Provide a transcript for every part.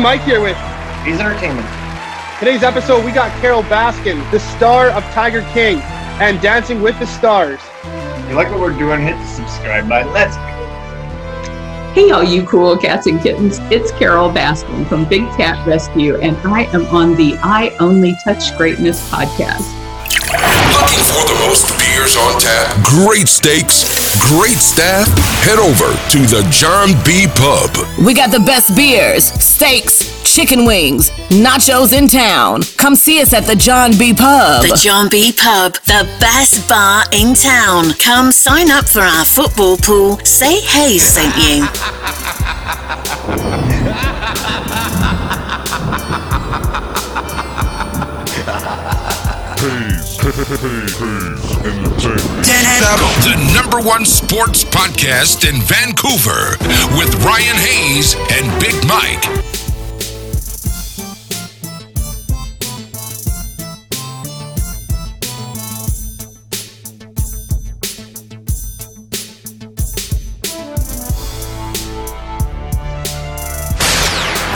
Big Mike here with He's Entertainment. today's episode. We got Carole Baskin, the star of Tiger King and Dancing with the Stars. If you like what we're doing, hit the subscribe button. Let's go. Hey, all you cool cats and kittens. It's Carole Baskin from Big Cat Rescue, and I am on the I Only Touch Greatness podcast. Looking for the most beers on tap, great steaks, great staff? Head over to the John B. Pub. We got the best beers, steaks, chicken wings, nachos in town. Come see us at the John B. Pub. The John B. Pub, the best bar in town. Come sign up for our football pool. Say hey, sent you. The number one sports podcast in Vancouver with Ryan Hayes and Big Mike.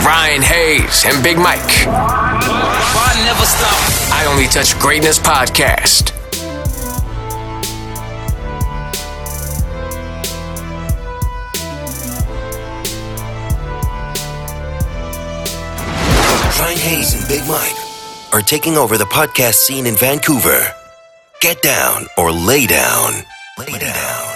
Ryan Hayes and Big Mike. I never stop. I only touch greatness podcast. Hayes and Big Mike are taking over the podcast scene in Vancouver. Get down or lay down. Lay down.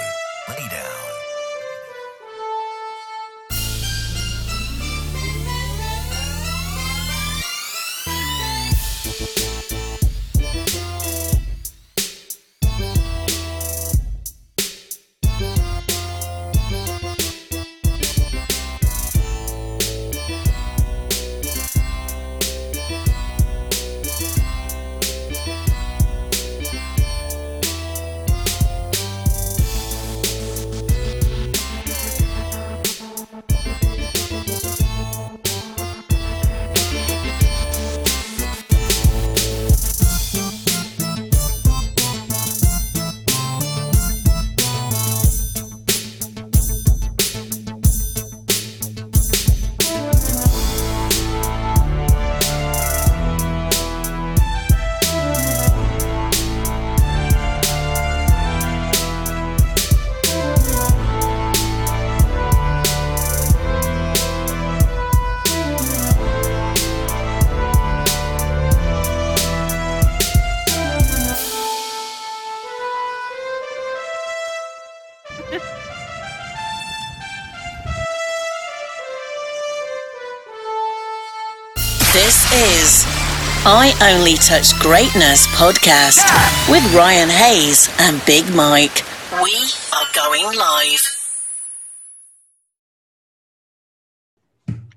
Only Touch Greatness podcast with Ryan Hayes and Big Mike. We are going live.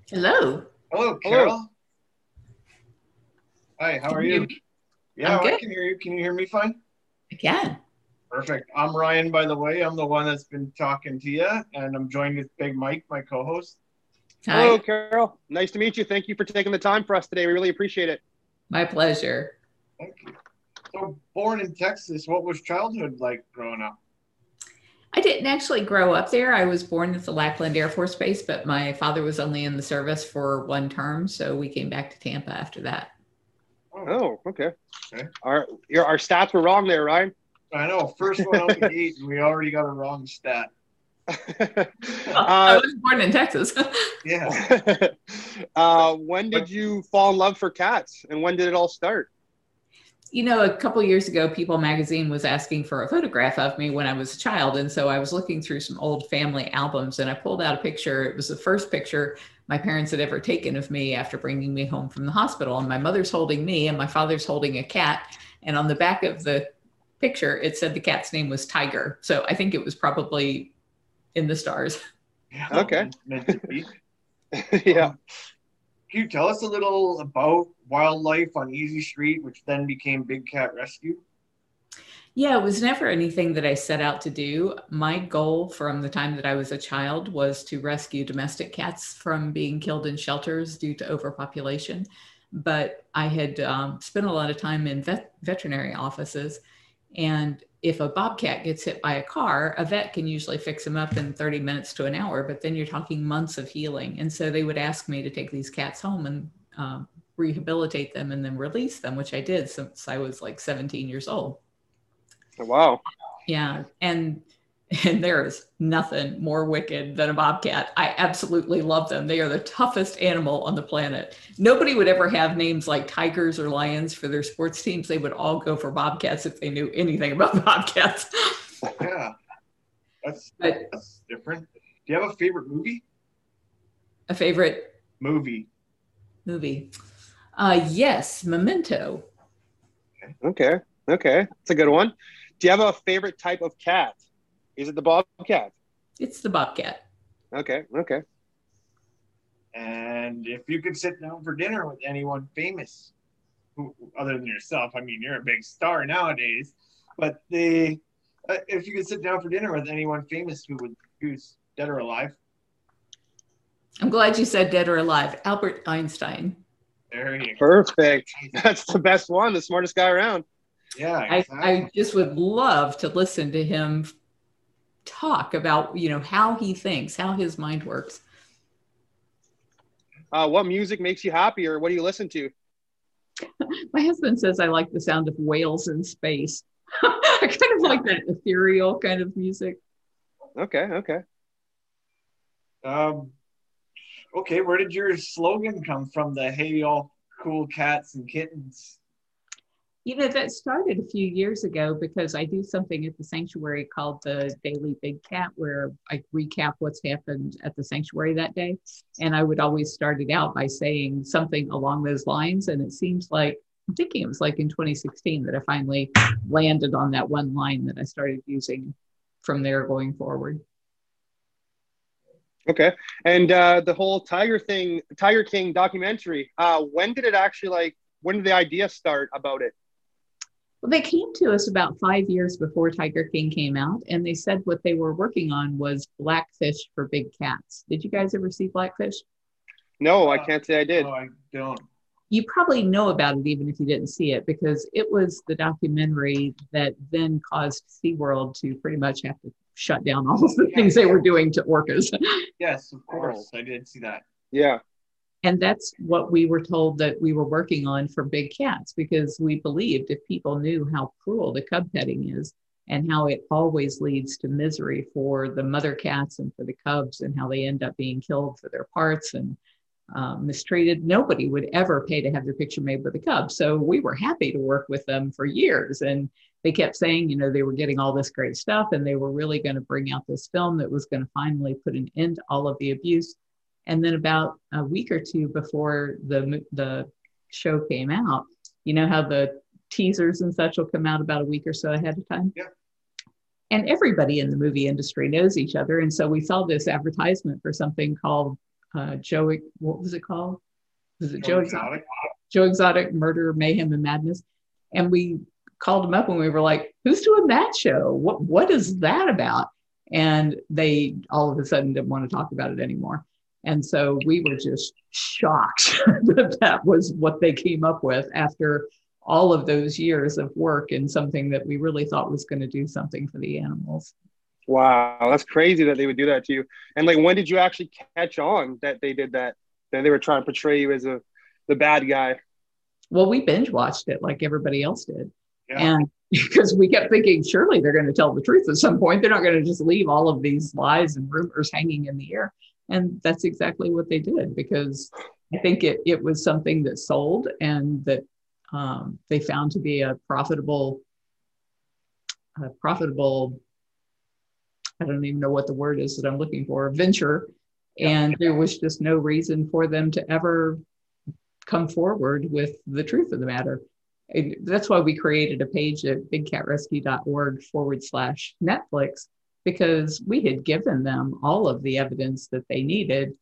Hello. Hello, Carol. Hi, how are you you? Yeah, I'm I can hear you. Can you hear me fine? Again. Perfect. I'm Ryan, by the way. I'm the one that's been talking to you, and I'm joined with Big Mike, my co-host. Hi. Hello, Carol. Nice to meet you. Thank you for taking the time for us today. We really appreciate it. My pleasure. Thank you. So, born in Texas, what was childhood like growing up? I didn't actually grow up there. I was born at the Lackland Air Force Base, but my father was only in the service for one term, so we came back to Tampa after that. Oh, oh okay. Okay. Our your, our stats were wrong there, Ryan. I know. First one out the gate, and we already got a wrong stat. I uh, was born in Texas. Yeah. uh, when did you fall in love for cats, and when did it all start? you know, a couple years ago, People Magazine was asking for a photograph of me when I was a child. And so I was looking through some old family albums and I pulled out a picture. It was the first picture my parents had ever taken of me after bringing me home from the hospital. And my mother's holding me and my father's holding a cat. And on the back of the picture, it said the cat's name was Tiger. So I think it was probably in the stars. Okay. meant to be. yeah. Can you tell us a little about wildlife on Easy Street, which then became Big Cat Rescue? Yeah, it was never anything that I set out to do. My goal from the time that I was a child was to rescue domestic cats from being killed in shelters due to overpopulation. But I had um, spent a lot of time in vet- veterinary offices And if a bobcat gets hit by a car, a vet can usually fix him up in 30 minutes to an hour, but then you're talking months of healing. And so they would ask me to take these cats home and um, rehabilitate them and then release them, which I did since I was like 17 years old. Oh, wow. Yeah. And and there is nothing more wicked than a bobcat. I absolutely love them. They are the toughest animal on the planet. Nobody would ever have names like tigers or lions for their sports teams. They would all go for bobcats if they knew anything about bobcats. Yeah, that's But- that's different. Do you have a favorite movie? A favorite Movie. movie? Uh, yes, Memento. Okay. Okay. That's a good one. Do you have a favorite type of cat? Is it the bobcat? It's the bobcat. Okay. Okay. And if you could sit down for dinner with anyone famous, who, other than yourself, I mean, you're a big star nowadays, but the uh, if you could sit down for dinner with anyone famous who would who's dead or alive, I'm glad you said dead or alive. Albert Einstein. there you go. Perfect. That's the best one. The smartest guy around. Yeah, I. I just would love to listen to him talk about, you know, how he thinks, how his mind works. Uh, what music makes you happy, or what do you listen to? My husband says I like the sound of whales in space. I kind of like that ethereal kind of music. Okay. Okay. Um, okay, where did your slogan come from? The "Hey, all cool cats and kittens." You know, that started a few years ago because I do something at the sanctuary called the Daily Big Cat, where I recap what's happened at the sanctuary that day. And I would always start it out by saying something along those lines. And it seems like, I'm thinking it was like in 2016 that I finally landed on that one line that I started using from there going forward. Okay. And uh, the whole Tiger thing, Tiger King documentary. Uh, when did it actually like? When did the idea start about it? Well, they came to us about five years before Tiger King came out, and they said what they were working on was Blackfish for big cats. Did you guys ever see Blackfish? No, I can't say I did. No, I don't. You probably know about it even if you didn't see it, because it was the documentary that then caused SeaWorld to pretty much have to shut down all of the things they were doing to orcas. Yes, of oh. course, I did see that. Yeah. And that's what we were told that we were working on for big cats because we believed if people knew how cruel the cub petting is and how it always leads to misery for the mother cats and for the cubs and how they end up being killed for their parts and um, mistreated, nobody would ever pay to have their picture made with a cub. So we were happy to work with them for years. And they kept saying, you know, they were getting all this great stuff and they were really going to bring out this film that was going to finally put an end to all of the abuse. And then about a week or two before the the show came out, you know how the teasers and such will come out about a week or so ahead of time. Yeah. And everybody in the movie industry knows each other, and so we saw this advertisement for something called uh, Joe. What was it called? Was it Joe, Exotic? Joe Exotic Murder, Mayhem, and Madness. And we called them up and we were like, "Who's doing that show? What what is that about?" And they all of a sudden didn't want to talk about it anymore. And so we were just shocked that that was what they came up with after all of those years of work and something that we really thought was going to do something for the animals. Wow, that's crazy that they would do that to you. And like, when did you actually catch on that they did that? That they were trying to portray you as a the bad guy. Well, we binge watched it like everybody else did. Yeah. And because we kept thinking, surely they're going to tell the truth at some point. They're not going to just leave all of these lies and rumors hanging in the air. And that's exactly what they did because I think it, it was something that sold and that um, they found to be a profitable, a profitable, I don't even know what the word is that I'm looking for, venture. And there was just no reason for them to ever come forward with the truth of the matter. And that's why we created a page at bigcatrescue.org forward slash Netflix because we had given them all of the evidence that they needed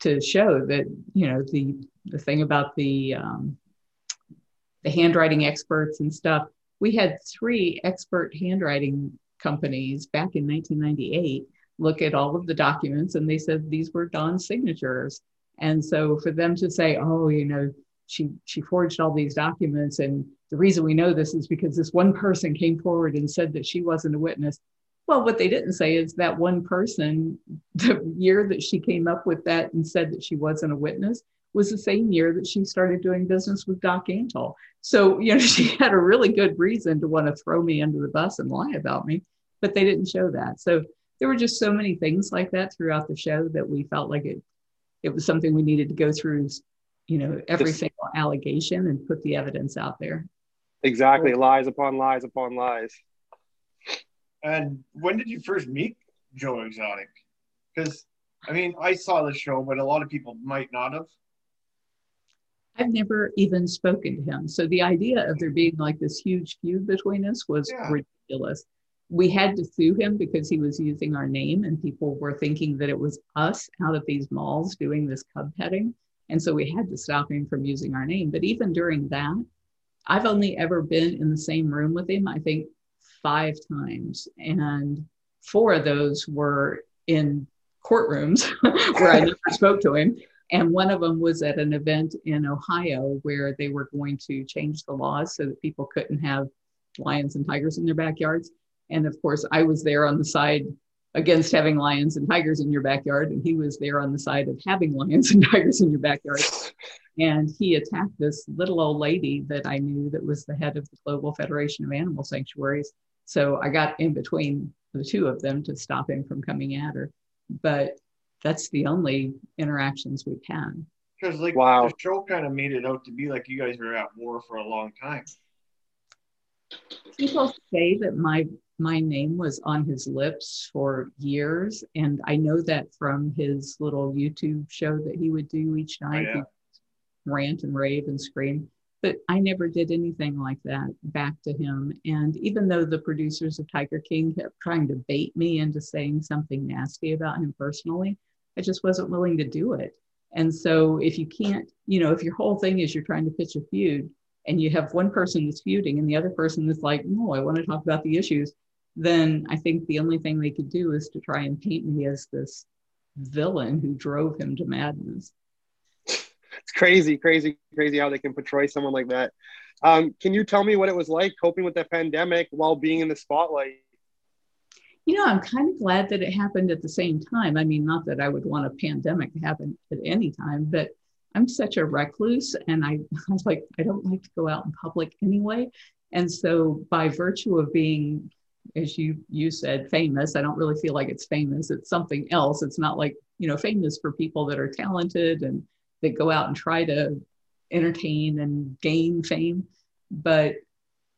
to show that you know the the thing about the um, the handwriting experts and stuff. We had three expert handwriting companies back in 1998 look at all of the documents and they said these were Don's signatures. And so for them to say, oh, you know, she she forged all these documents and the reason we know this is because this one person came forward and said that she wasn't a witness well what they didn't say is that one person the year that she came up with that and said that she wasn't a witness was the same year that she started doing business with doc antle. So you know she had a really good reason to want to throw me under the bus and lie about me but they didn't show that. So there were just so many things like that throughout the show that we felt like it it was something we needed to go through you know every single allegation and put the evidence out there. Exactly. Lies upon lies upon lies and when did you first meet joe exotic because i mean i saw the show but a lot of people might not have I've never even spoken to him. So the idea of there being like this huge feud between us was yeah. ridiculous. We had to sue him because he was using our name, and people were thinking that it was us out of these malls doing this cub petting. And so we had to stop him from using our name. But even during that, I've only ever been in the same room with him, I think five times. And four of those were in courtrooms where I never spoke to him. And one of them was at an event in Ohio where they were going to change the laws so that people couldn't have lions and tigers in their backyards. And of course, I was there on the side against having lions and tigers in your backyard, and he was there on the side of having lions and tigers in your backyard. And he attacked this little old lady that I knew that was the head of the Global Federation of Animal Sanctuaries. So I got in between the two of them to stop him from coming at her. But that's the only interactions we've had. Because like wow. the show kind of made it out to be like you guys were at war for a long time. People say that my my name was on his lips for years. And I know that from his little YouTube show that he would do each night. Oh, yeah. rant and rave and scream. But I never did anything like that back to him. And even though the producers of Tiger King kept trying to bait me into saying something nasty about him personally, I just wasn't willing to do it. And so if you can't, you know, if your whole thing is you're trying to pitch a feud and you have one person that's feuding and the other person that's like, no, I want to talk about the issues, then I think the only thing they could do is to try and paint me as this villain who drove him to madness. It's crazy, crazy, crazy how they can portray someone like that. Um, can you tell me what it was like coping with the pandemic while being in the spotlight? You know, I'm kind of glad that it happened at the same time. I mean, not that I would want a pandemic to happen at any time, but I'm such a recluse and I, I was like, I don't like to go out in public anyway. And so, by virtue of being as you you said famous i don't really feel like it's famous it's something else it's not like you know famous for people that are talented and that go out and try to entertain and gain fame. But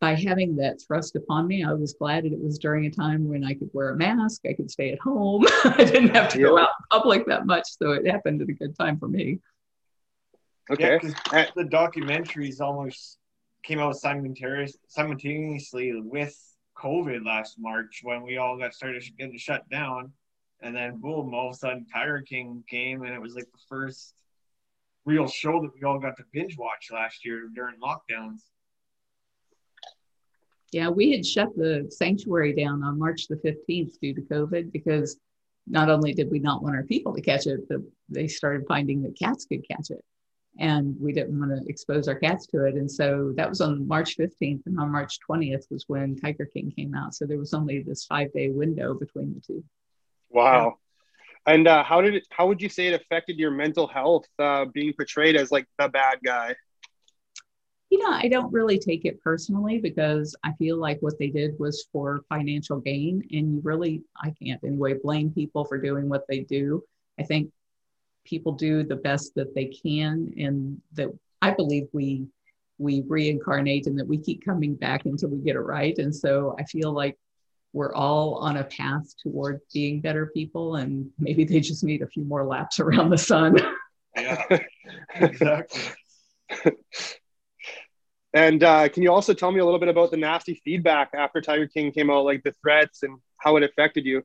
by having that thrust upon me i was glad that it was during a time when i could wear a mask i could stay at home i didn't have to go out in public that much so it happened at a good time for me. Okay. Yeah, the documentaries almost came out simultaneously with COVID last March when we all got started getting shut down. And then boom, all of a sudden Tiger King came and it was like the first real show that we all got to binge watch last year during lockdowns. Yeah, we had shut the sanctuary down on March the 15th due to COVID because not only did we not want our people to catch it, but they started finding that cats could catch it and we didn't want to expose our cats to it. And so that was on March 15th, and on March 20th was when Tiger King came out. So there was only this five day window between the two. Wow. And uh, how did it? How would you say it affected your mental health uh, being portrayed as like the bad guy? You know, I don't really take it personally because I feel like what they did was for financial gain, and you really, I can't anyway blame people for doing what they do. I think people do the best that they can and that i believe we we reincarnate and that we keep coming back until we get it right and so i feel like we're all on a path toward being better people and maybe they just need a few more laps around the sun. Yeah. Exactly. And uh, can you also tell me a little bit about the nasty feedback after tiger king came out like the threats and how it affected you?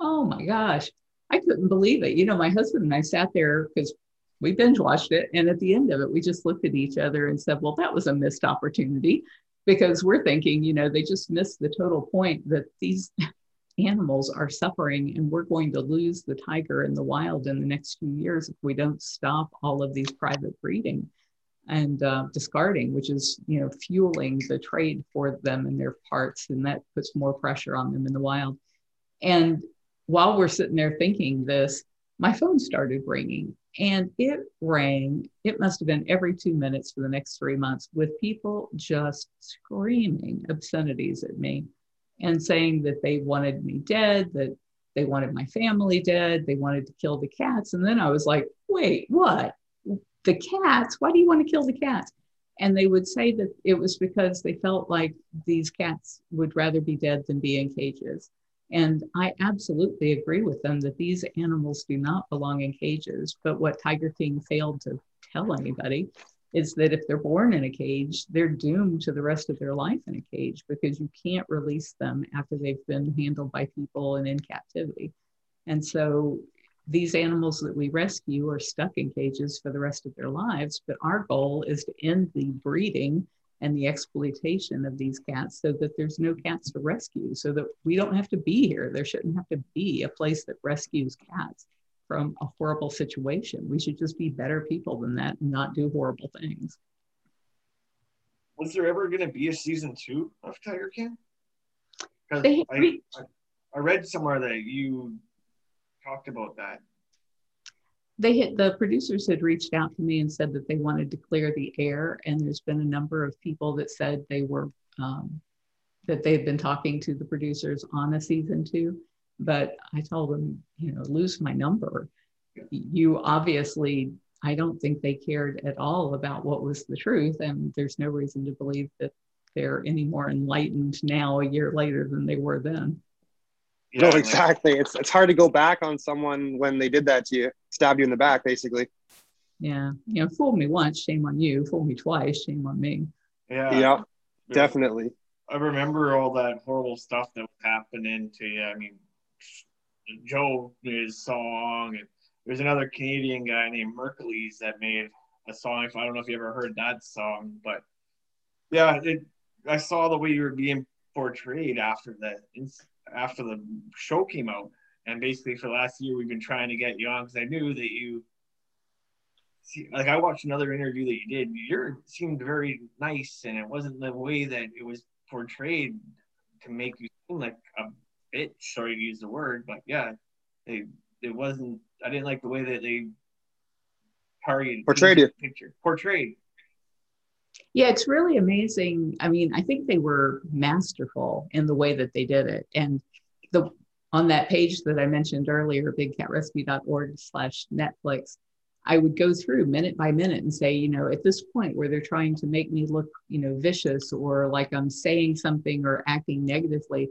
Oh my gosh. I couldn't believe it. You know, my husband and I sat there because we binge watched it. And at the end of it, we just looked at each other and said, well, that was a missed opportunity because we're thinking, you know, they just missed the total point that these animals are suffering and we're going to lose the tiger in the wild in the next few years if we don't stop all of these private breeding. and uh, discarding, which is you know fueling the trade for them and their parts, and that puts more pressure on them in the wild. And while we're sitting there thinking this, my phone started ringing, and it rang. It must have been every two minutes for the next three months, with people just screaming obscenities at me and saying that they wanted me dead, that they wanted my family dead, they wanted to kill the cats. And then I was like, wait, what? the cats, why do you want to kill the cats? And they would say that it was because they felt like these cats would rather be dead than be in cages. And I absolutely agree with them that these animals do not belong in cages. But what Tiger King failed to tell anybody is that if they're born in a cage, they're doomed to the rest of their life in a cage because you can't release them after they've been handled by people and in captivity. And so these animals that we rescue are stuck in cages for the rest of their lives. But our goal is to end the breeding and the exploitation of these cats so that there's no cats to rescue, so that we don't have to be here. There shouldn't have to be a place that rescues cats from a horrible situation. We should just be better people than that and not do horrible things. Was there ever going to be a season two of Tiger King? Because I, I, I read somewhere that you talked about that. They had the producers had reached out to me and said that they wanted to clear the air and there's been a number of people that said they were um, that they've been talking to the producers on a season two. But i told them you know lose my number. You obviously i don't think they cared at all about what was the truth and there's no reason to believe that they're any more enlightened now a year later than they were then no, like- exactly. It's it's hard to go back on someone when they did that to you, stabbed you in the back, basically. yeah you know fool me once shame on you fool me twice shame on me yeah, yeah, definitely. I remember all that horrible stuff that was happening to you. I mean, Joe made his song, and there's another Canadian guy named Mercules that made a song. If I don't know if you ever heard that song, but yeah, it, I saw the way you were being portrayed after the after the show came out, and basically for the last year we've been trying to get you on because I knew that you. See, like I watched another interview that you did. You seemed very nice, and it wasn't the way that it was portrayed to make you seem like a bitch. Sorry to use the word, but yeah, they it wasn't. I didn't like the way that they parried Portrayed you. Picture portrayed. Yeah, it's really amazing. I mean, I think they were masterful in the way that they did it. And the on that page that I mentioned earlier, bigcatrescue.org slash Netflix, I would go through minute by minute and say, you know, at this point where they're trying to make me look, you know, vicious or like I'm saying something or acting negatively,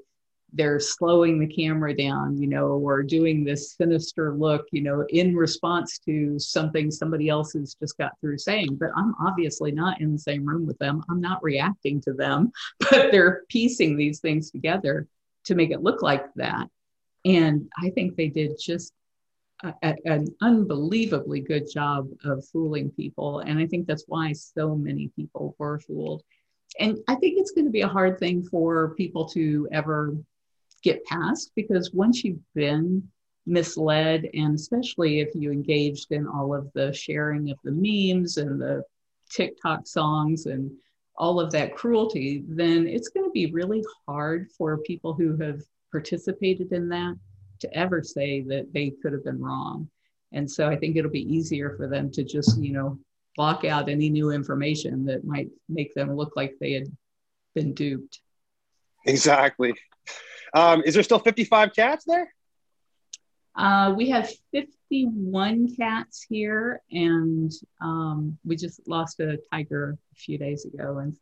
they're slowing the camera down, you know, or doing this sinister look, you know, in response to something somebody else has just got through saying. But I'm obviously not in the same room with them. I'm not reacting to them, but they're piecing these things together to make it look like that. And I think they did just a, a, an unbelievably good job of fooling people. And I think that's why so many people were fooled. And I think it's going to be a hard thing for people to ever get past because once you've been misled, and especially if you engaged in all of the sharing of the memes and the TikTok songs and all of that cruelty, then it's going to be really hard for people who have participated in that to ever say that they could have been wrong. And so I think it'll be easier for them to just, you know, block out any new information that might make them look like they had been duped. Exactly. Um, is there still 55 cats there? Uh, we have 51 cats here, and um, we just lost a tiger a few days ago. And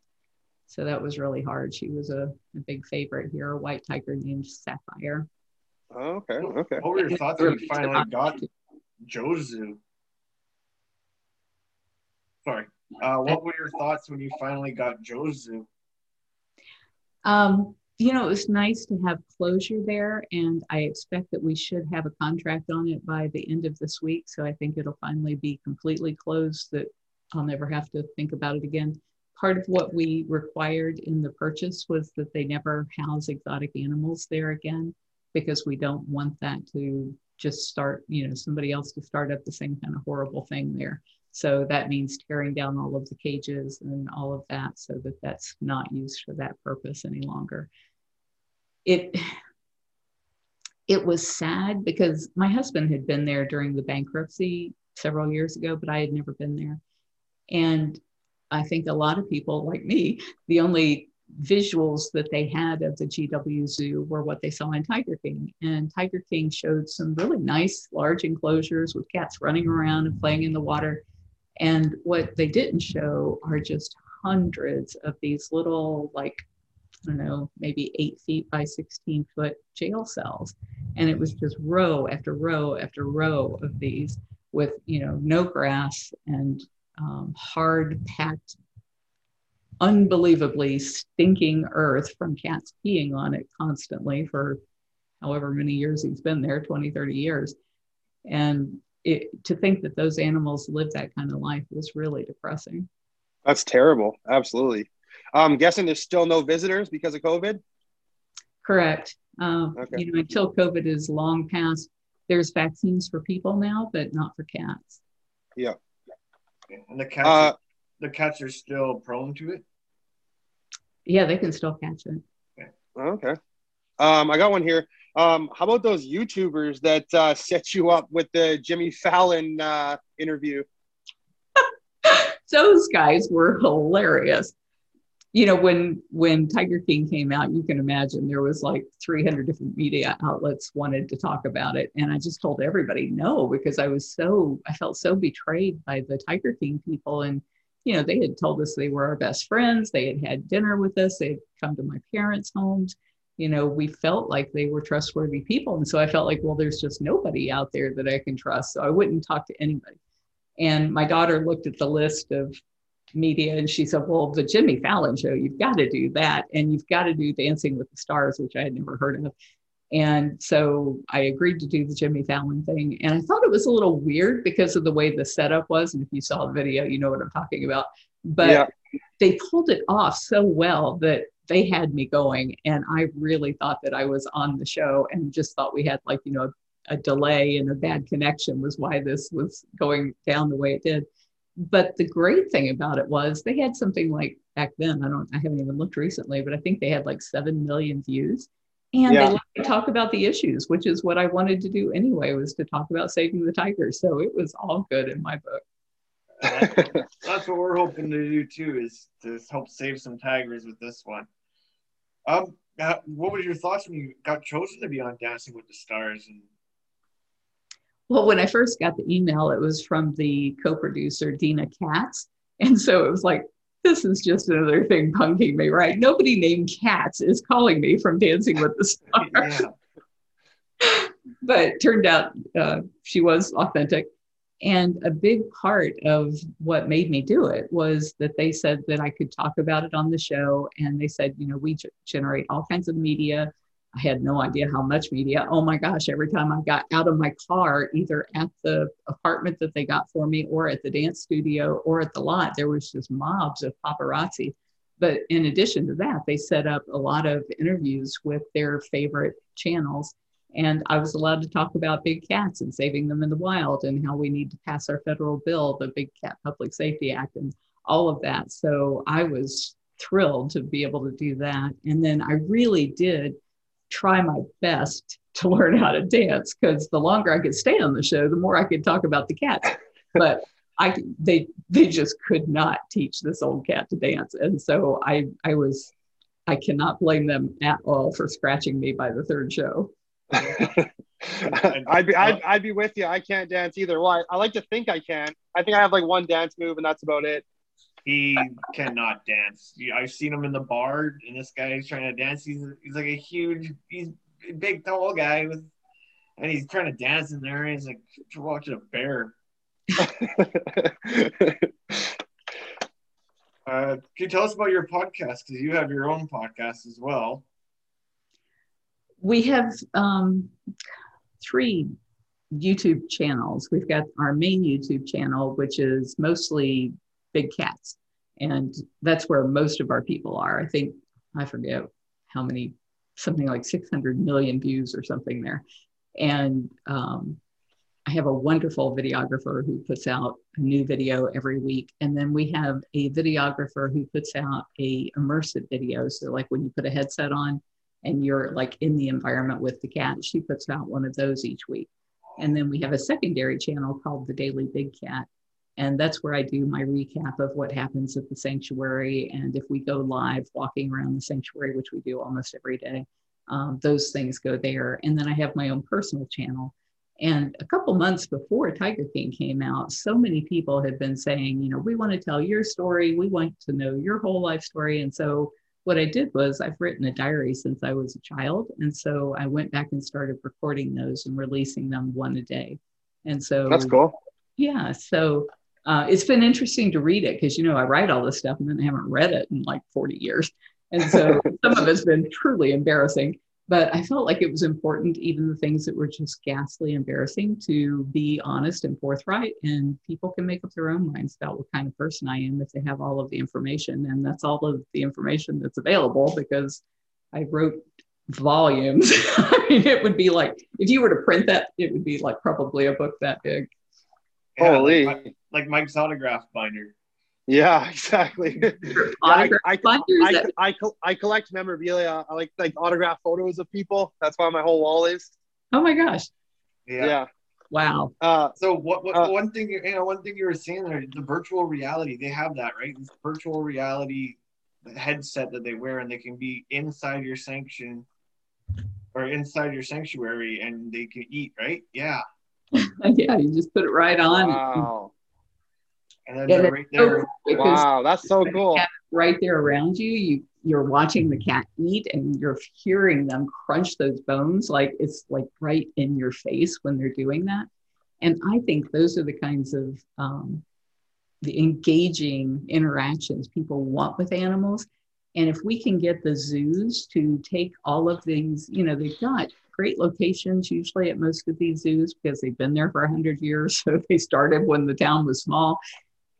so that was really hard. She was a, a big favorite here, a white tiger named Sapphire. Oh, okay. Okay. What were your thoughts when you finally got Joe's Zoo? Sorry. Uh, what were your thoughts when you finally got Joe's Zoo? Um, you know, it was nice to have closure there, and I expect that we should have a contract on it by the end of this week. So I think it'll finally be completely closed, that I'll never have to think about it again. Part of what we required in the purchase was that they never house exotic animals there again, because we don't want that to just start, you know, somebody else to start up the same kind of horrible thing there. So that means tearing down all of the cages and all of that so that that's not used for that purpose any longer. It it was sad because my husband had been there during the bankruptcy several years ago, but I had never been there. And I think a lot of people like me, the only visuals that they had of the GW Zoo were what they saw in Tiger King. And Tiger King showed some really nice large enclosures with cats running around and playing in the water. And what they didn't show are just hundreds of these little, like, don't know, maybe eight feet by 16 foot jail cells. And it was just row after row after row of these with, you know, no grass and um, hard packed unbelievably stinking earth from cats peeing on it constantly for however many years he's been there 20 30 years. And it, to think that those animals live that kind of life was really depressing. That's terrible. Absolutely i'm guessing there's still no visitors because of covid correct um, okay. you know until covid is long past there's vaccines for people now but not for cats yeah and the cats uh, the cats are still prone to it yeah, they can still catch it. Okay. Um, I got one here. Um, how about those YouTubers that uh, set you up with the Jimmy Fallon uh, interview? those guys were hilarious. You know, when when Tiger King came out, you can imagine there was like 300 different media outlets wanted to talk about it, and I just told everybody no because I was so I felt so betrayed by the Tiger King people and you know, they had told us they were our best friends. They had had dinner with us. They had come to my parents' homes. You know, we felt like they were trustworthy people. And so I felt like, well, there's just nobody out there that I can trust. So I wouldn't talk to anybody. And my daughter looked at the list of media and she said, well, the Jimmy Fallon show, you've got to do that. And you've got to do Dancing with the Stars, which I had never heard of. And so I agreed to do the Jimmy Fallon thing. And I thought it was a little weird because of the way the setup was. And if you saw the video, you know what I'm talking about. But yeah. they pulled it off so well that they had me going. And I really thought that I was on the show and just thought we had like, you know, a delay and a bad connection was why this was going down the way it did. But the great thing about it was they had something like back then, I don't, I haven't even looked recently, but I think they had like 7 million views. And yeah. they like to talk about the issues which is what i wanted to do anyway was to talk about saving the tigers so it was all good in my book. That's what we're hoping to do too is to help save some tigers with this one. Um uh, what were your thoughts when you got chosen to be on dancing with the stars and well when i first got the email it was from the co-producer dina katz and so it was like this is just another thing punking me, right? Nobody named Katz is calling me from Dancing with the Stars. Yeah. but turned out uh, she was authentic. And a big part of what made me do it was that they said that I could talk about it on the show. And they said, you know, we generate all kinds of media I had no idea how much media. Oh my gosh, every time I got out of my car, either at the apartment that they got for me or at the dance studio or at the lot, there was just mobs of paparazzi. But in addition to that, they set up a lot of interviews with their favorite channels. And I was allowed to talk about big cats and saving them in the wild and how we need to pass our federal bill, the Big Cat Public Safety Act, and all of that. So I was thrilled to be able to do that. And then I really did try my best to learn how to dance because the longer I could stay on the show, the more I could talk about the cats. But I they they just could not teach this old cat to dance, and so I I was I cannot blame them at all for scratching me by the third show. I'd be I'd, I'd be with you. I can't dance either. Well, I, I like to think I can. I think I have like one dance move, and that's about it. He cannot dance. I've seen him in the bar, and this guy is trying to dance. He's he's like a huge, he's a big, tall guy with, and he's trying to dance in there. And he's like watching a bear. uh, can you tell us about your podcast? Because you have your own podcast as well. We have um, three YouTube channels. We've got our main YouTube channel, which is mostly big cats. And that's where most of our people are. I think, I forget how many, something like 600 million views or something there. And um, I have a wonderful videographer who puts out a new video every week, and then we have a videographer who puts out a immersive video. So like when you put a headset on and you're like in the environment with the cat, she puts out one of those each week. And then we have a secondary channel called the Daily Big Cat, and that's where I do my recap of what happens at the sanctuary. And if we go live walking around the sanctuary, which we do almost every day, um, those things go there. And then I have my own personal channel and a couple months before Tiger King came out, so many people had been saying, you know, we want to tell your story. We want to know your whole life story. And so what I did was I've written a diary since I was a child. And so I went back and started recording those and releasing them one a day. And so that's cool. Yeah. So uh, it's been interesting to read it because, you know, I write all this stuff and then I haven't read it in like 40 years. And so some of it's been truly embarrassing but I felt like it was important, even the things that were just ghastly embarrassing, to be honest and forthright. And people can make up their own minds about what kind of person I am if they have all of the information. And that's all of the information that's available because I wrote volumes. I mean, it would be like, if you were to print that, it would be like probably a book that big. Yeah, Holy. Like, like Mike's autograph binder. Yeah, exactly. Yeah, I, Autograph I, I, I, I collect memorabilia. I like like autograph photos of people. That's why my whole wall is. oh my gosh. Yeah. Yeah. Wow. Uh, So what, what Uh, one thing you you know one thing you were saying there the virtual reality they have that right this virtual reality headset that they wear and they can be inside your sanction or inside your sanctuary and they can eat right yeah yeah, you just put it right on. wow. And then Yeah, they're that's right so cool Wow, that's so cool. right there around you. You you're watching the cat eat and you're hearing them crunch those bones like it's like right in your face when they're doing that. And I think those are the kinds of um, the engaging interactions people want with animals. And if we can get the zoos to take all of these, you know, they've got great locations usually at most of these zoos because they've been there for 100 years. So they started when the town was small.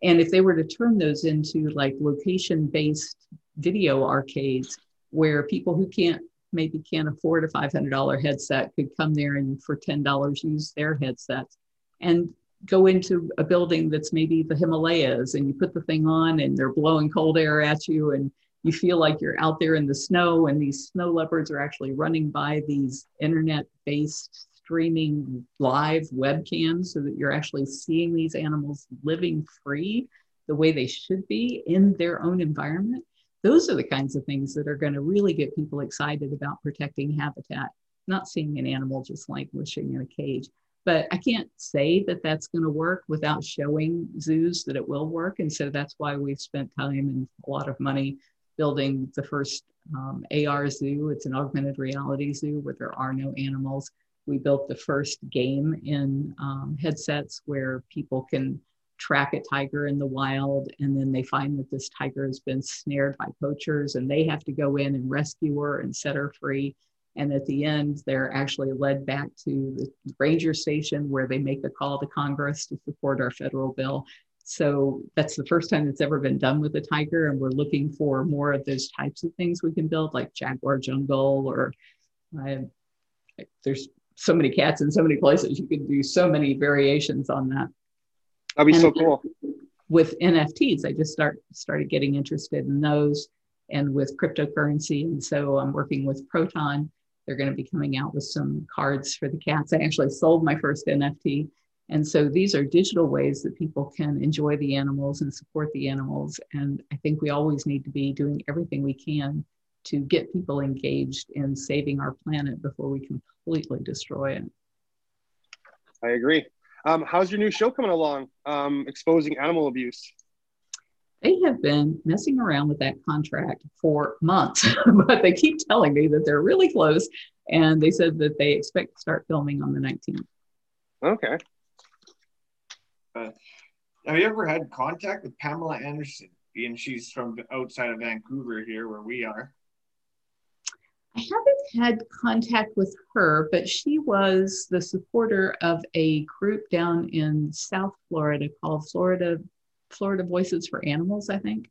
And if they were to turn those into like location based video arcades where people who can't maybe can't afford a $500 headset could come there and for $10 use their headsets and go into a building that's maybe the Himalayas and you put the thing on and they're blowing cold air at you and you feel like you're out there in the snow and these snow leopards are actually running by these internet based streaming live webcams so that you're actually seeing these animals living free the way they should be in their own environment those are the kinds of things that are going to really get people excited about protecting habitat not seeing an animal just languishing in a cage but I can't say that that's going to work without showing zoos that it will work. And so that's why we've spent time and a lot of money building the first um, AR zoo. It's an augmented reality zoo where there are no animals. We built the first game in um, headsets where people can track a tiger in the wild and then they find that this tiger has been snared by poachers and they have to go in and rescue her and set her free and at the end, they're actually led back to the ranger station where they make a call to Congress to support our federal bill. So that's the first time it's ever been done with a tiger. And we're looking for more of those types of things we can build, like Jaguar Jungle, or uh, there's so many cats in so many places. You can do so many variations on that. That'd be And so cool. With NFTs, I just start started getting interested in those and with cryptocurrency. And so I'm working with Proton. They're going to be coming out with some cards for the cats. I actually sold my first NFT. And so these are digital ways that people can enjoy the animals and support the animals. And I think we always need to be doing everything we can to get people engaged in saving our planet before we completely destroy it. I agree. Um, how's your new show coming along? Um, exposing animal abuse. They have been messing around with that contract for months, but they keep telling me that they're really close. And they said that they expect to start filming on the 19th. Okay. have you ever had contact with Pamela Anderson being she's from outside of Vancouver here where we are I haven't had contact with her, but she was the supporter of a group down in South Florida called Florida Florida Voices for Animals, I think.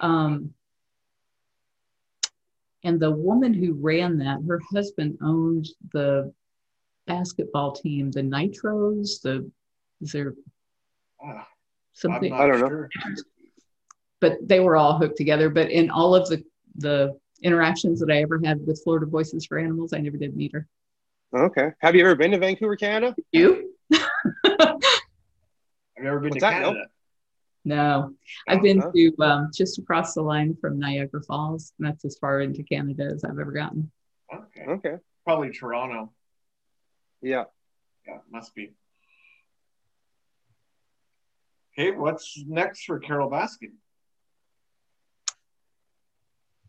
Um, and the woman who ran that, her husband owned the basketball team, the Nitros, the is there Ah, something? I'm I don't know. but they were all hooked together. But in all of the the interactions that I ever had with Florida Voices for Animals, I never did meet her. Okay. Have you ever been to Vancouver, Canada? You? I've never been What's to that? Nope. Canada. No, I've Oh, been huh? to um, just across the line from Niagara Falls. And that's as far into Canada as I've ever gotten. Okay. Okay. Probably Toronto. Yeah. Yeah, must be. Okay, what's next for Carole Baskin?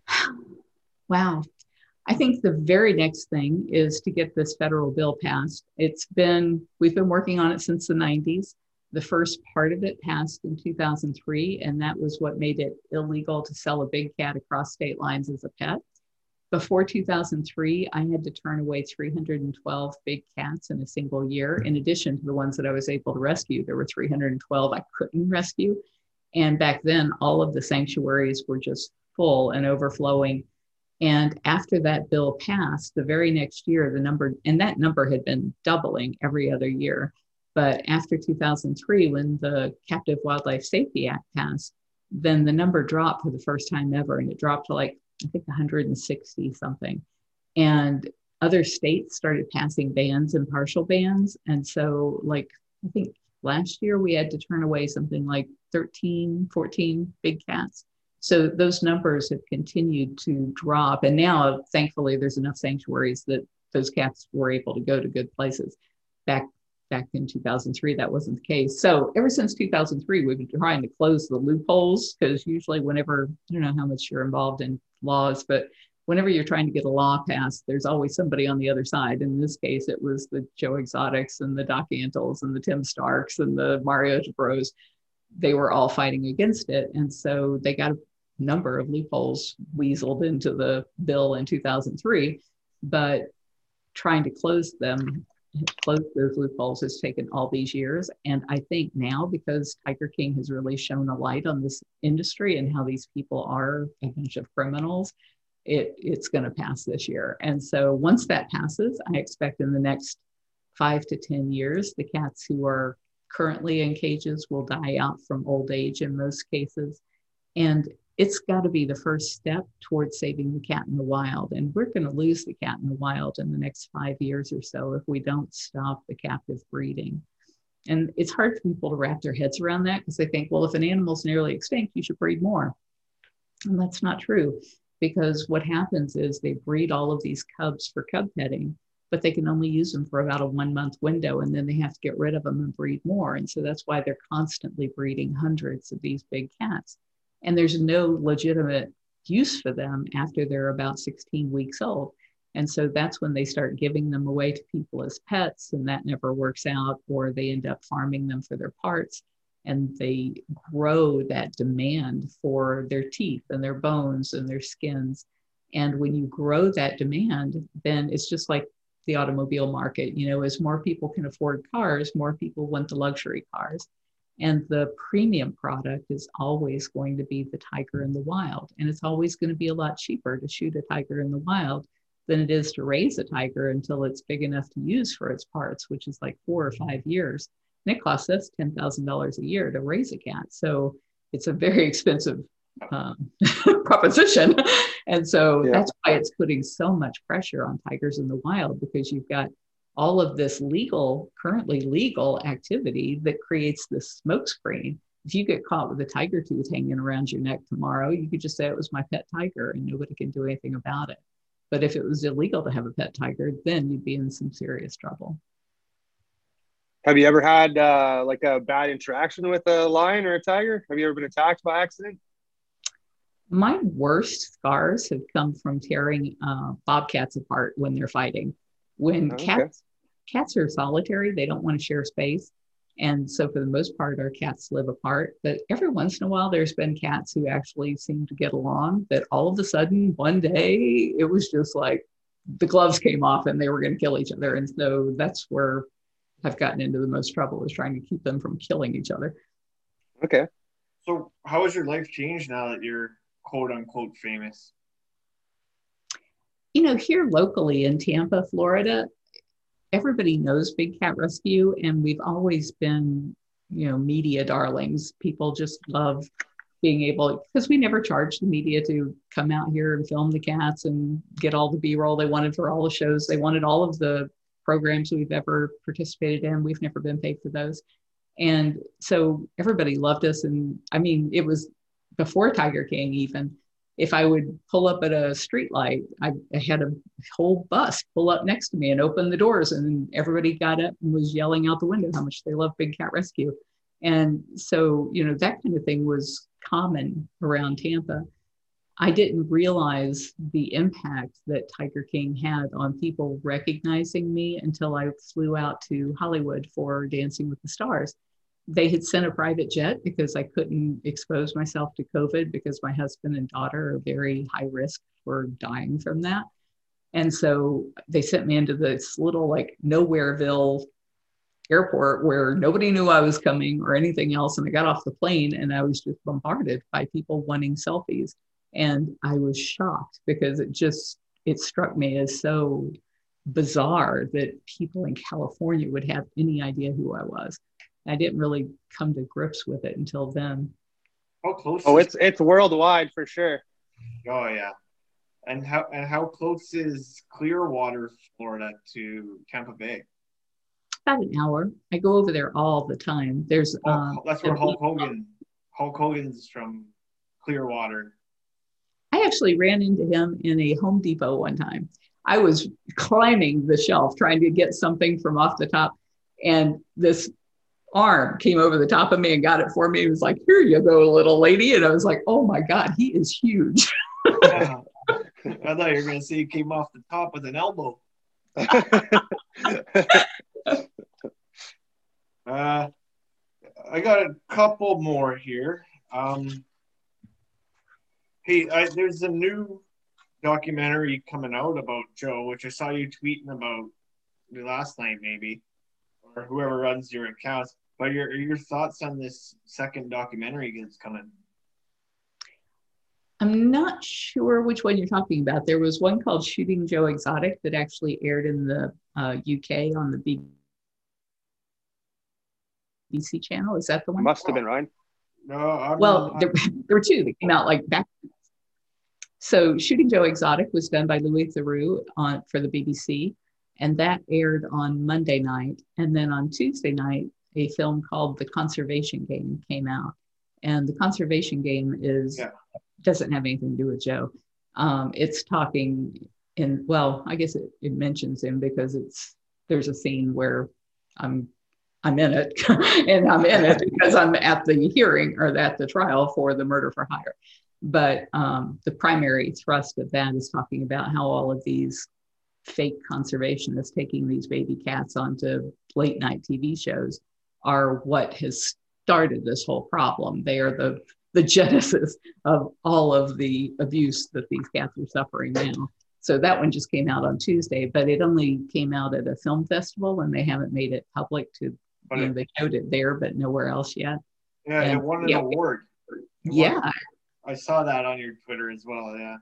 Wow. I think the very next thing is to get this federal bill passed. It's been, we've been working on it since the 90s. The first part of it passed in 2003, and that was what made it illegal to sell a big cat across state lines as a pet. Before 2003, I had to turn away 312 big cats in a single year. In addition to the ones that I was able to rescue, there were 312 I couldn't rescue. And back then, all of the sanctuaries were just full and overflowing. And after that bill passed, the very next year, the number, and that number had been doubling every other year. But after 2003, when the Captive Wildlife Safety Act passed, then the number dropped for the first time ever. And it dropped to like, I think 160 something. And other states started passing bans and partial bans. And so, like, I think last year we had to turn away something like 13, 14 big cats. So those numbers have continued to drop. And now, thankfully, there's enough sanctuaries that those cats were able to go to good places. Back back in 2003, that wasn't the case. So ever since 2003, we've been trying to close the loopholes because usually, whenever I don't know how much you're involved in laws, but whenever you're trying to get a law passed, there's always somebody on the other side. In this case, it was the Joe Exotics and the Doc Antles and the Tim Starks and the Mario Bros. They were all fighting against it. And so they got number of loopholes weaseled into the bill in 2003. But trying to close them, close those loopholes has taken all these years. And I think now, because Tiger King has really shown a light on this industry and how these people are a bunch of criminals, it, it's going to pass this year. And so once that passes, I expect in the next five to 10 years, the cats who are currently in cages will die out from old age in most cases. And it's got to be the first step towards saving the cat in the wild. And we're going to lose the cat in the wild in the next five years or so if we don't stop the captive breeding. And it's hard for people to wrap their heads around that because they think, well, if an animal's nearly extinct, you should breed more. And that's not true because what happens is they breed all of these cubs for cub petting, but they can only use them for about a one month window and then they have to get rid of them and breed more. And so that's why they're constantly breeding hundreds of these big cats. And there's no legitimate use for them after they're about 16 weeks old. And so that's when they start giving them away to people as pets, and that never works out, or they end up farming them for their parts and they grow that demand for their teeth and their bones and their skins. And when you grow that demand, then it's just like the automobile market. You know, as more people can afford cars, more people want the luxury cars. And the premium product is always going to be the tiger in the wild. And it's always going to be a lot cheaper to shoot a tiger in the wild than it is to raise a tiger until it's big enough to use for its parts, which is like four or five years. And it costs us $10,000 a year to raise a cat. So it's a very expensive um, proposition. and so Yeah. that's why it's putting so much pressure on tigers in the wild because you've got all of this legal, currently legal activity that creates this smokescreen. If you get caught with a tiger tooth hanging around your neck tomorrow, you could just say it was my pet tiger and nobody can do anything about it. But if it was illegal to have a pet tiger, then you'd be in some serious trouble. Have you ever had uh, like a bad interaction with a lion or a tiger? Have you ever been attacked by accident? My worst scars have come from tearing uh, bobcats apart when they're fighting. When Okay. cats cats are solitary, they don't want to share space. And so, for the most part, our cats live apart. But every once in a while, there's been cats who actually seem to get along. That all of a sudden, one day, it was just like the gloves came off and they were going to kill each other. And so, that's where I've gotten into the most trouble is trying to keep them from killing each other. Okay. So, how has your life changed now that you're quote unquote famous? you know, here locally in Tampa, Florida, everybody knows Big Cat Rescue, and we've always been, you know, media darlings. People just love being able because we never charged the media to come out here and film the cats and get all the b-roll they wanted for all the shows. They wanted all of the programs we've ever participated in. We've never been paid for those. And so everybody loved us. And i mean it was before tiger king even if i would pull up at a street light I, I had a whole bus pull up next to me and open the doors and everybody got up and was yelling out the window how much they love big cat rescue and so you know that kind of thing was common around Tampa. I didn't realize the impact that Tiger King had on people recognizing me until I flew out to Hollywood for Dancing with the Stars. They had sent a private jet because I couldn't expose myself to COVID because my husband and daughter are very high risk for dying from that. And so they sent me into this little like nowhereville airport where nobody knew I was coming or anything else. And I got off the plane and I was just bombarded by people wanting selfies. And I was shocked because it just, it struck me as so bizarre that people in California would have any idea who I was. I didn't really come to grips with it until then. How close? Oh, is- it's it's worldwide for sure. Oh yeah. And how and how close is Clearwater, Florida, to Tampa Bay? About an hour. I go over there all the time. There's Oh, um, that's where Hulk Hogan. Hulk Hogan's from Clearwater. I actually ran into him in a Home Depot one time. I was climbing the shelf trying to get something from off the top, and this arm came over the top of me and got it for me. He was like, Here you go, little lady. And I was like, Oh my God, he is huge. Yeah. I thought you were gonna say he came off the top with an elbow. Uh, I got a couple more here. Um, hey, I, there's a new documentary coming out about Joe, which I saw you tweeting about last night, maybe, or whoever runs your accounts. But your your thoughts on this second documentary that's coming? I'm not sure which one you're talking about. There was one called Shooting Joe Exotic that actually aired in the uh, UK on the BBC channel. Is that the one? Must have been Ryan. No, I'm, Well, I'm- there, there were two that came out like back. So, Shooting Joe Exotic was done by Louis Theroux on for the BBC, and that aired on Monday night. And then on Tuesday night, a film called The Conservation Game came out. And The Conservation Game is Yeah. doesn't have anything to do with Joe. Um, it's talking in well, I guess it, it mentions him because it's there's a scene where I'm I'm in it, and I'm in it because I'm at the hearing or at the trial for the murder for hire. But um, the primary thrust of that is talking about how all of these fake conservationists taking these baby cats onto late night TV shows are what has started this whole problem. They are the the genesis of all of the abuse that these cats are suffering now. So that one just came out on Tuesday, but it only came out at a film festival and they haven't made it public to, you know, they showed it there, but nowhere else yet. yeah, it won an yeah. award. It won- Yeah, I saw that on your Twitter as well. Yeah.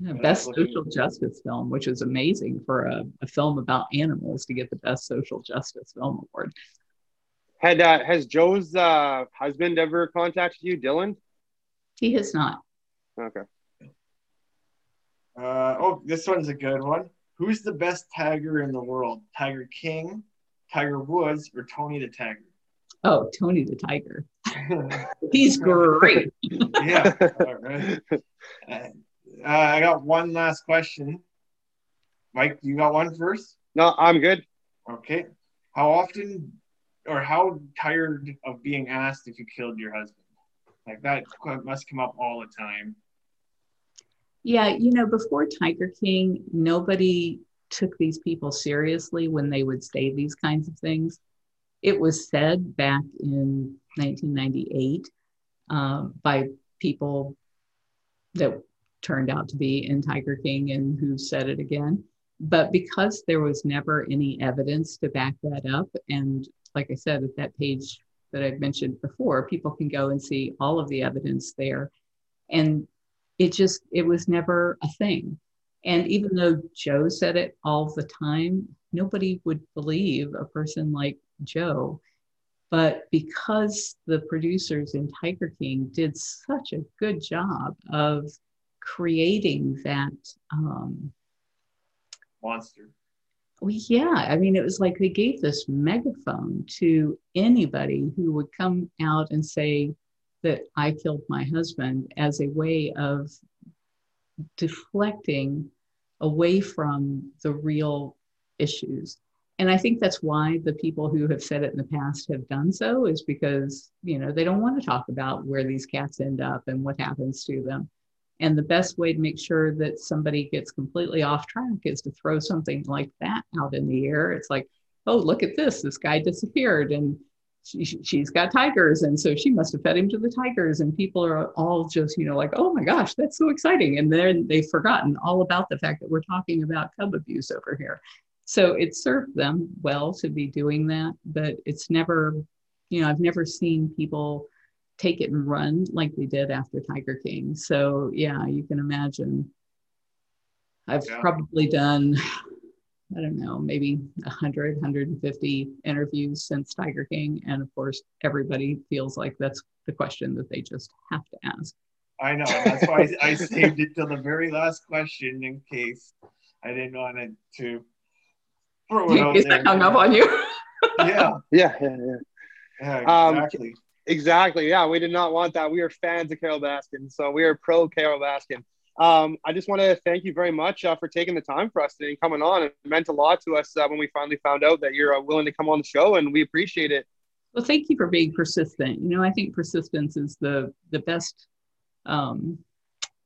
Yeah, Yeah, best looking- social justice film, which is amazing for a, a film about animals to get the best social justice film award. Had uh, has Joe's uh, husband ever contacted you, Dillon? He has not. Okay. Uh, oh, this one's a good one. Who's the best tiger in the world? Tiger King, Tiger Woods, or Tony the Tiger? Oh, Tony the Tiger. He's great. yeah. All right. Uh, I got one last question. Mike, you got one first? No, I'm good. Okay. How often or how tired of being asked if you killed your husband? Like that must come up all the time. Yeah, you know, before Tiger King, nobody took these people seriously when they would say these kinds of things. It was said back in 1998 um, by people that turned out to be in Tiger King and who said it again. But because there was never any evidence to back that up, and like I said, at that page that I've mentioned before, people can go and see all of the evidence there. And it just, it was never a thing. And even though Joe said it all the time, nobody would believe a person like Joe. But because the producers in Tiger King did such a good job of creating that um, monster. Well, yeah, I mean, it was like they gave this megaphone to anybody who would come out and say that I killed my husband as a way of deflecting away from the real issues. And I think that's why the people who have said it in the past have done so is because, you know, they don't want to talk about where these cats end up and what happens to them. And the best way to make sure that somebody gets completely off track is to throw something like that out in the air. It's like, oh, look at this. This guy disappeared and she, she's got tigers. And so she must have fed him to the tigers. And people are all just, you know, like, oh my gosh, that's so exciting. And then they've forgotten all about the fact that we're talking about cub abuse over here. So it served them well to be doing that. But it's never, you know, I've never seen people take it and run like they did after Tiger King. So yeah, you can imagine. I've yeah. probably done, I don't know, maybe 100, 150 interviews since Tiger King. And of course, everybody feels like that's the question that they just have to ask. I know. That's why I, I saved it till the very last question in case I didn't want it to throw it out there. hung up on you. yeah. Yeah. Yeah. Yeah. Yeah, um, exactly. Um, Exactly. Yeah, we did not want that. We are fans of Carole Baskin, so we are pro Carole Baskin. Um, I just want to thank you very much uh, for taking the time for us today and coming on. It meant a lot to us uh, when we finally found out that you're uh, willing to come on the show, and we appreciate it. Well, thank you for being persistent. You know, I think persistence is the the best um,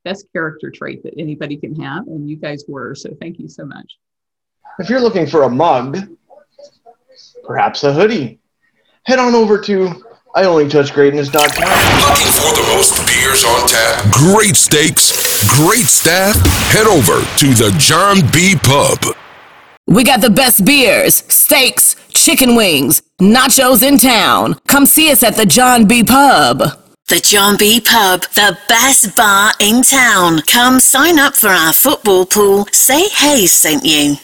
best character trait that anybody can have, and you guys were. So, thank you so much. If you're looking for a mug, perhaps a hoodie, head on over to I only touch greatness.com. Looking for the most beers on tap, great steaks, great staff? Head over to the John B. Pub. We got the best beers, steaks, chicken wings, nachos in town. Come see us at the John B. Pub. The John B. Pub, the best bar in town. Come sign up for our football pool. Say hey sent you.